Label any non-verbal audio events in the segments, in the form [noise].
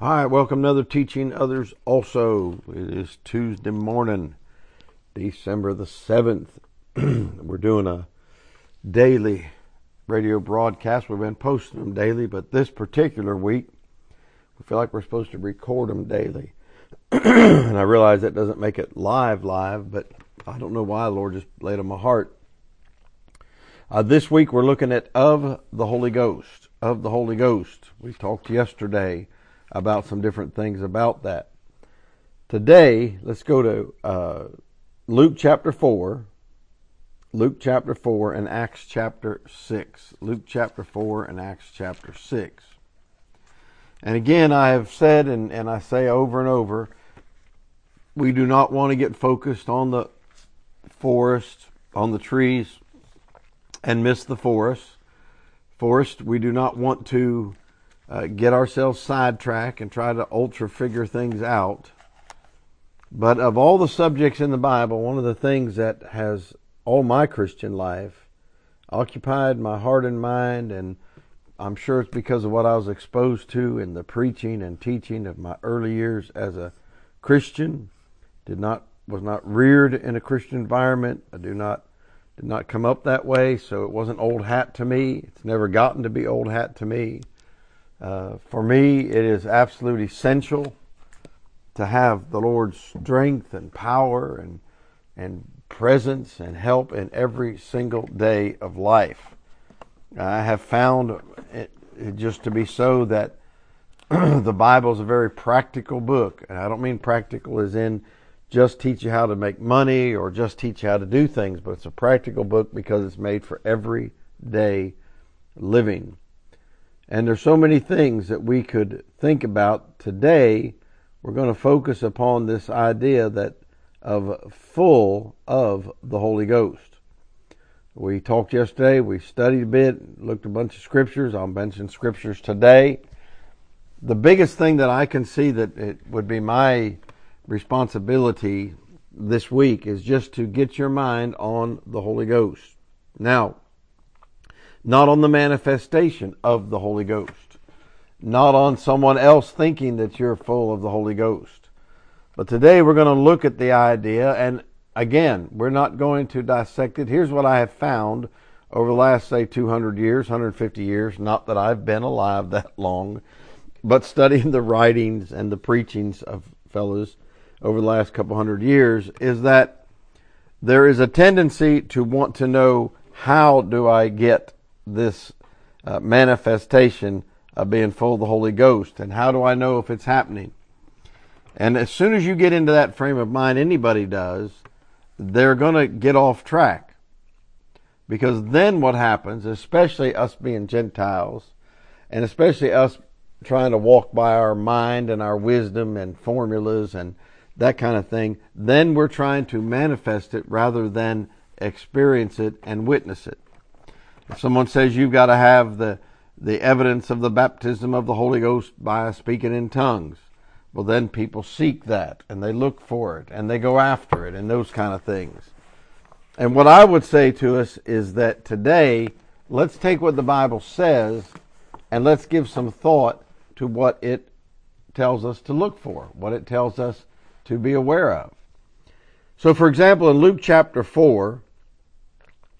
All right, welcome to another teaching. Others also. It is Tuesday morning, December the 7th. [clears throat] We're doing a daily radio broadcast. We've been posting them daily, but this particular week, we feel like we're supposed to record them daily. [clears throat] and I realize that doesn't make it live, live, but I don't know why the Lord just laid on my heart. Uh, this week we're looking at of the Holy Ghost. Of the Holy Ghost. We talked yesterday about some different things about that. Today, let's go to uh, Luke chapter 4, Luke chapter 4, and Acts chapter 6. Luke chapter 4 and Acts chapter 6. And again, I have said, and, and I say over and over, we do not want to get focused on the forest, on the trees, and miss the forest. Forest, we do not want to uh, get ourselves sidetracked and try to ultra figure things out. But of all the subjects in the Bible, one of the things that has all my Christian life occupied my heart and mind, and I'm sure it's because of what I was exposed to in the preaching and teaching of my early years as a Christian. Did not was not reared in a Christian environment. I do not did not come up that way, so it wasn't old hat to me. It's never gotten to be old hat to me. Uh, for me, it is absolutely essential to have the Lord's strength and power and and presence and help in every single day of life. I have found it, it just to be so that [clears throat] the Bible is a very practical book, and I don't mean practical as in just teach you how to make money or just teach you how to do things, but it's a practical book because it's made for everyday living. And there's so many things that we could think about today. We're going to focus upon this idea that of full of the Holy Ghost. We talked yesterday, we studied a bit, looked a bunch of scriptures. I'll mention scriptures today. The biggest thing that I can see that it would be my responsibility this week is just to get your mind on the Holy Ghost. Now, not on the manifestation of the Holy Ghost, not on someone else thinking that you're full of the Holy Ghost. But today we're going to look at the idea, and again, we're not going to dissect it. Here's what I have found over the last, say, 200 years, 150 years, not that I've been alive that long, but studying the writings and the preachings of fellows over the last couple hundred years, is that there is a tendency to want to know how do I get this uh, manifestation of being full of the Holy Ghost. And how do I know if it's happening? And as soon as you get into that frame of mind, anybody does, they're going to get off track. Because then what happens, especially us being Gentiles, and especially us trying to walk by our mind and our wisdom and formulas and that kind of thing, then we're trying to manifest it rather than experience it and witness it. If someone says you've got to have the, the evidence of the baptism of the Holy Ghost by speaking in tongues, well, then people seek that and they look for it and they go after it and those kind of things. And what I would say to us is that today, let's take what the Bible says and let's give some thought to what it tells us to look for, what it tells us to be aware of. So, for example, in Luke chapter 4,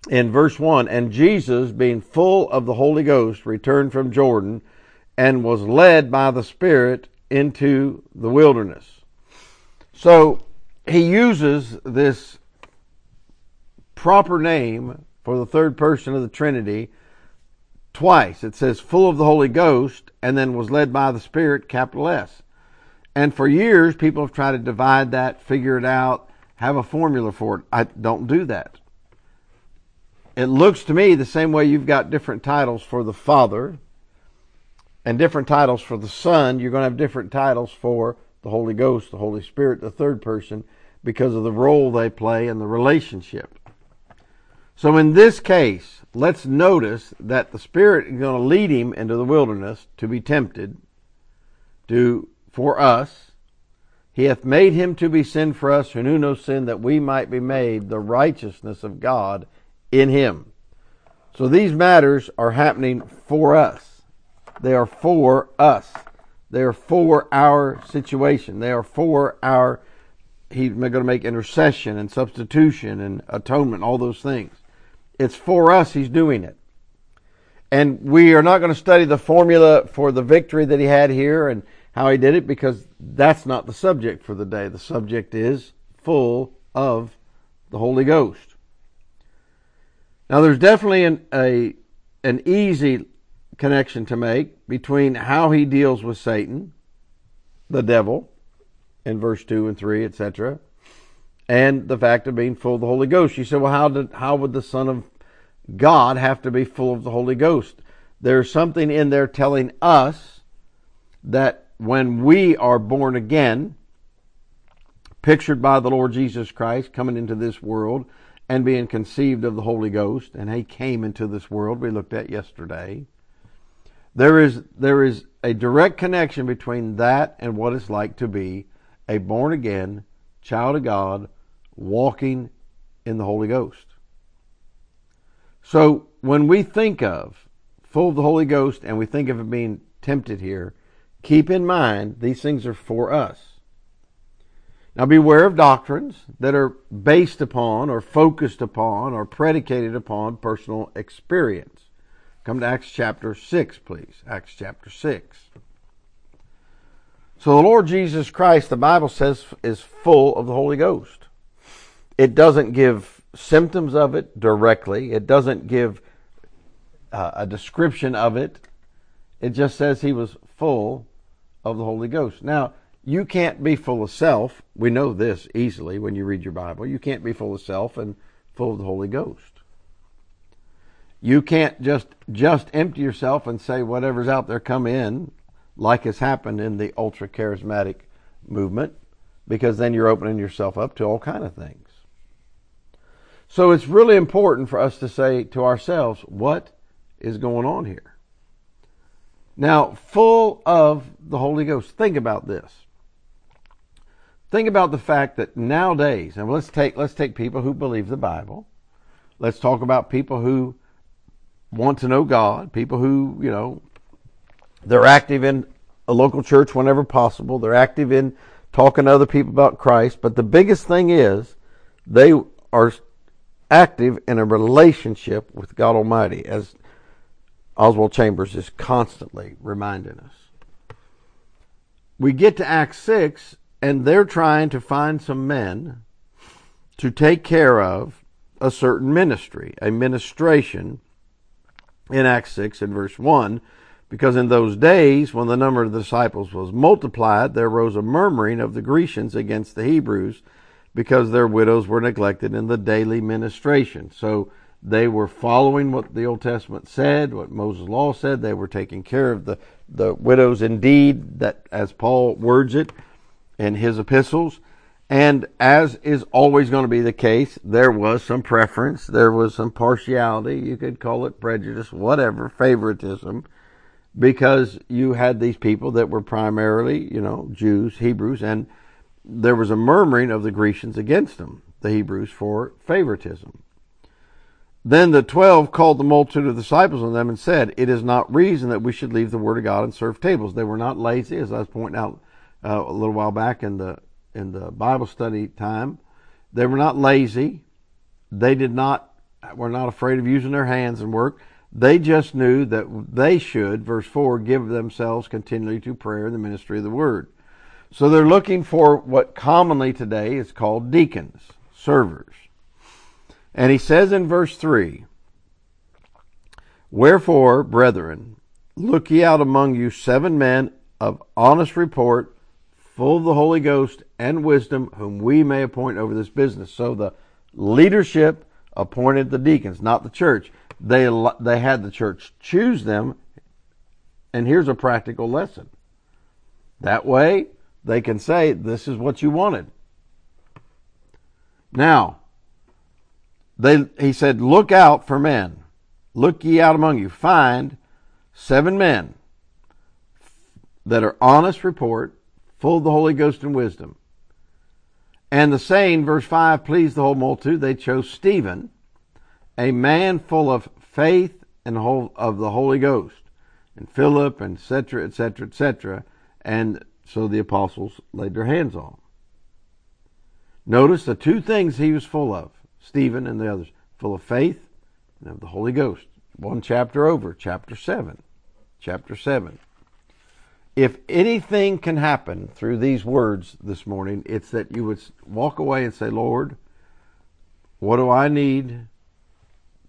in verse 1 And Jesus, being full of the Holy Ghost, returned from Jordan and was led by the Spirit into the wilderness. So he uses this proper name for the third person of the Trinity twice. It says full of the Holy Ghost and then was led by the Spirit, capital S. And for years, people have tried to divide that, figure it out, have a formula for it. I don't do that it looks to me the same way you've got different titles for the Father and different titles for the Son, you're going to have different titles for the Holy Ghost, the Holy Spirit, the third person, because of the role they play in the relationship. So in this case, let's notice that the Spirit is going to lead him into the wilderness to be tempted to for us. He hath made him to be sin for us who knew no sin, that we might be made the righteousness of God in Him. So these matters are happening for us. They are for us. They are for our situation. They are for our. He's going to make intercession and substitution and atonement, all those things. It's for us. He's doing it. And we are not going to study the formula for the victory that he had here and how he did it because that's not the subject for the day. The subject is full of the Holy Ghost. Now, there's definitely an, a, an easy connection to make between how he deals with Satan, the devil, in verse 2 and 3, etc., and the fact of being full of the Holy Ghost. You say, well, how, did, how would the Son of God have to be full of the Holy Ghost? There's something in there telling us that when we are born again, pictured by the Lord Jesus Christ coming into this world and being conceived of the Holy Ghost, and He came into this world we looked at yesterday. There is, there is a direct connection between that and what it's like to be a born again child of God walking in the Holy Ghost. So when we think of full of the Holy Ghost and we think of it being tempted here, keep in mind these things are for us. Now beware of doctrines that are based upon or focused upon or predicated upon personal experience. Come to Acts chapter 6, please. Acts chapter 6. So the Lord Jesus Christ, the Bible says, is full of the Holy Ghost. It doesn't give symptoms of it directly. It doesn't give uh, a description of it. It just says he was full of the Holy Ghost. Now, you can't be full of self. We know this easily when you read your Bible. You can't be full of self and full of the Holy Ghost. You can't just just empty yourself and say whatever's out there come in, like has happened in the ultra charismatic movement, because then you're opening yourself up to all kind of things. So it's really important for us to say to ourselves, what is going on here? Now, full of the Holy Ghost. Think about this. Think about the fact that nowadays, and let's take let's take people who believe the Bible. Let's talk about people who want to know God, people who, you know, they're active in a local church whenever possible. They're active in talking to other people about Christ, but the biggest thing is they are active in a relationship with God Almighty as Oswald Chambers is constantly reminding us. We get to Acts 6 and they're trying to find some men to take care of a certain ministry, a ministration in Acts 6 and verse 1. Because in those days, when the number of the disciples was multiplied, there rose a murmuring of the Grecians against the Hebrews because their widows were neglected in the daily ministration. So they were following what the Old Testament said, what Moses' law said. They were taking care of the, the widows indeed, that as Paul words it, in his epistles. And as is always going to be the case, there was some preference, there was some partiality, you could call it prejudice, whatever, favoritism, because you had these people that were primarily, you know, Jews, Hebrews, and there was a murmuring of the Grecians against them, the Hebrews, for favoritism. Then the twelve called the multitude of disciples on them and said, It is not reason that we should leave the word of God and serve tables. They were not lazy, as I was pointing out uh, a little while back in the in the Bible study time. They were not lazy. They did not were not afraid of using their hands and work. They just knew that they should, verse 4, give themselves continually to prayer and the ministry of the word. So they're looking for what commonly today is called deacons, servers. And he says in verse 3 Wherefore, brethren, look ye out among you seven men of honest report, full of the Holy Ghost and wisdom, whom we may appoint over this business. So the leadership appointed the deacons, not the church. They, they had the church choose them. And here's a practical lesson. That way, they can say, This is what you wanted. Now, they, he said, Look out for men. Look ye out among you. Find seven men that are honest report, full of the Holy Ghost and wisdom. And the saying, verse 5, pleased the whole multitude. They chose Stephen, a man full of faith and of the Holy Ghost, and Philip, and etc., etc., etc., And so the apostles laid their hands on. Notice the two things he was full of Stephen and the others full of faith and of the Holy Ghost. One chapter over, chapter 7. Chapter 7. If anything can happen through these words this morning, it's that you would walk away and say, Lord, what do I need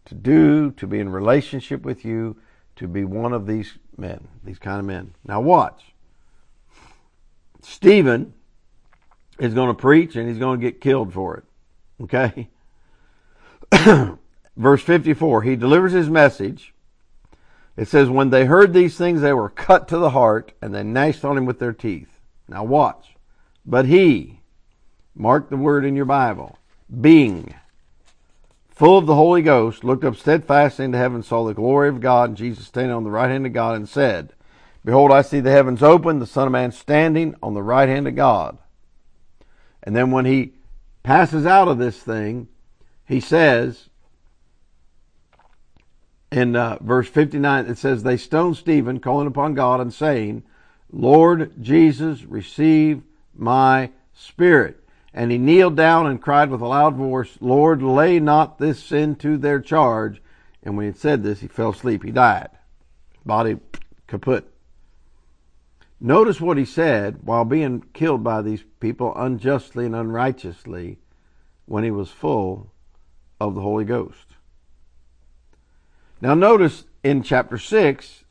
to do to be in relationship with you, to be one of these men, these kind of men? Now, watch. Stephen is going to preach and he's going to get killed for it. Okay? [coughs] Verse 54 He delivers his message. It says, When they heard these things, they were cut to the heart and they gnashed on him with their teeth. Now, watch. But he, mark the word in your Bible, being full of the Holy Ghost, looked up steadfastly into heaven, saw the glory of God, and Jesus standing on the right hand of God, and said, Behold, I see the heavens open, the Son of Man standing on the right hand of God. And then when he passes out of this thing, he says in uh, verse 59, it says, They stoned Stephen, calling upon God and saying, Lord Jesus, receive my spirit. And he kneeled down and cried with a loud voice, Lord, lay not this sin to their charge. And when he said this, he fell asleep. He died. Body kaput. Notice what he said while being killed by these people unjustly and unrighteously when he was full of the Holy Ghost. Now, notice in chapter 6,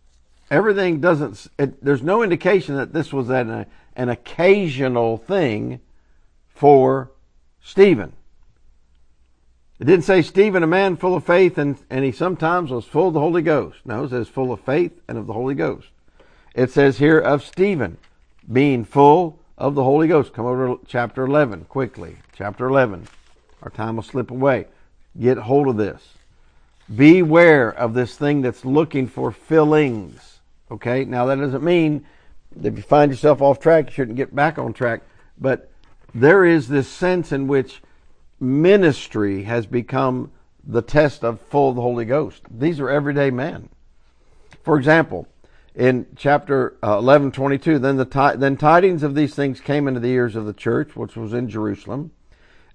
everything doesn't, it, there's no indication that this was an, an occasional thing for Stephen. It didn't say Stephen, a man full of faith, and, and he sometimes was full of the Holy Ghost. No, it says full of faith and of the Holy Ghost. It says here of Stephen being full of the Holy Ghost. Come over to chapter 11 quickly. Chapter 11. Our time will slip away. Get hold of this. Beware of this thing that's looking for fillings. Okay? Now, that doesn't mean that if you find yourself off track, you shouldn't get back on track. But there is this sense in which ministry has become the test of full of the Holy Ghost. These are everyday men. For example, in chapter uh, 11, 22, then, the then tidings of these things came into the ears of the church, which was in Jerusalem.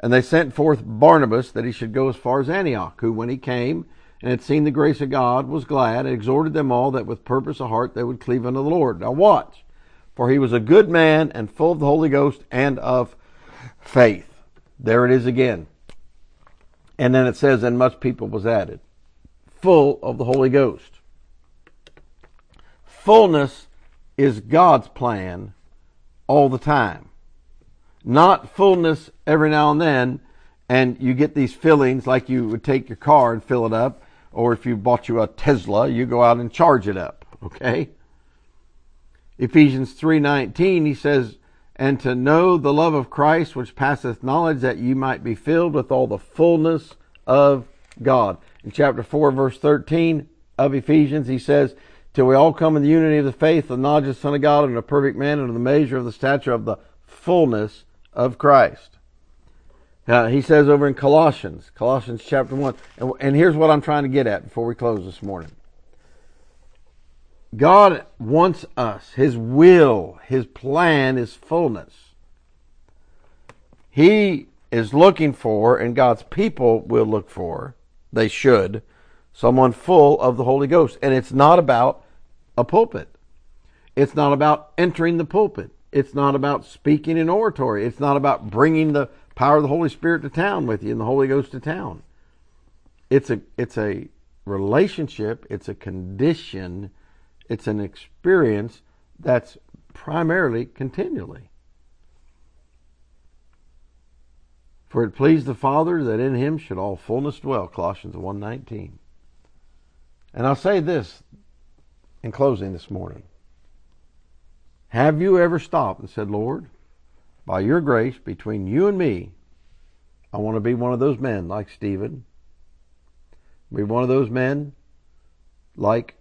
And they sent forth Barnabas that he should go as far as Antioch, who, when he came and had seen the grace of God, was glad, and exhorted them all that with purpose of heart they would cleave unto the Lord. Now watch, for he was a good man and full of the Holy Ghost and of faith. There it is again. And then it says, and much people was added. Full of the Holy Ghost fullness is God's plan all the time. Not fullness every now and then, and you get these fillings like you would take your car and fill it up, or if you bought you a Tesla, you go out and charge it up. Okay? Ephesians 3:19 he says, "And to know the love of Christ which passeth knowledge that you might be filled with all the fullness of God." In chapter 4 verse 13 of Ephesians he says, till we all come in the unity of the faith, the knowledge of the Son of God, and a perfect man, and the measure of the stature of the fullness of Christ. Uh, he says over in Colossians, Colossians chapter 1, and, and here's what I'm trying to get at before we close this morning. God wants us, His will, His plan is fullness. He is looking for, and God's people will look for, they should, someone full of the Holy Ghost. And it's not about a pulpit. It's not about entering the pulpit. It's not about speaking in oratory. It's not about bringing the power of the Holy Spirit to town with you and the Holy Ghost to town. It's a it's a relationship, it's a condition, it's an experience that's primarily continually. For it pleased the Father that in him should all fullness dwell, Colossians 1:19. And I'll say this in closing this morning. Have you ever stopped and said, Lord, by your grace, between you and me, I want to be one of those men like Stephen, be one of those men like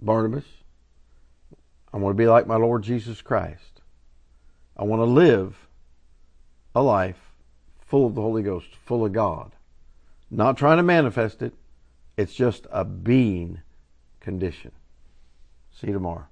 Barnabas. I want to be like my Lord Jesus Christ. I want to live a life full of the Holy Ghost, full of God. Not trying to manifest it, it's just a being condition. See you tomorrow.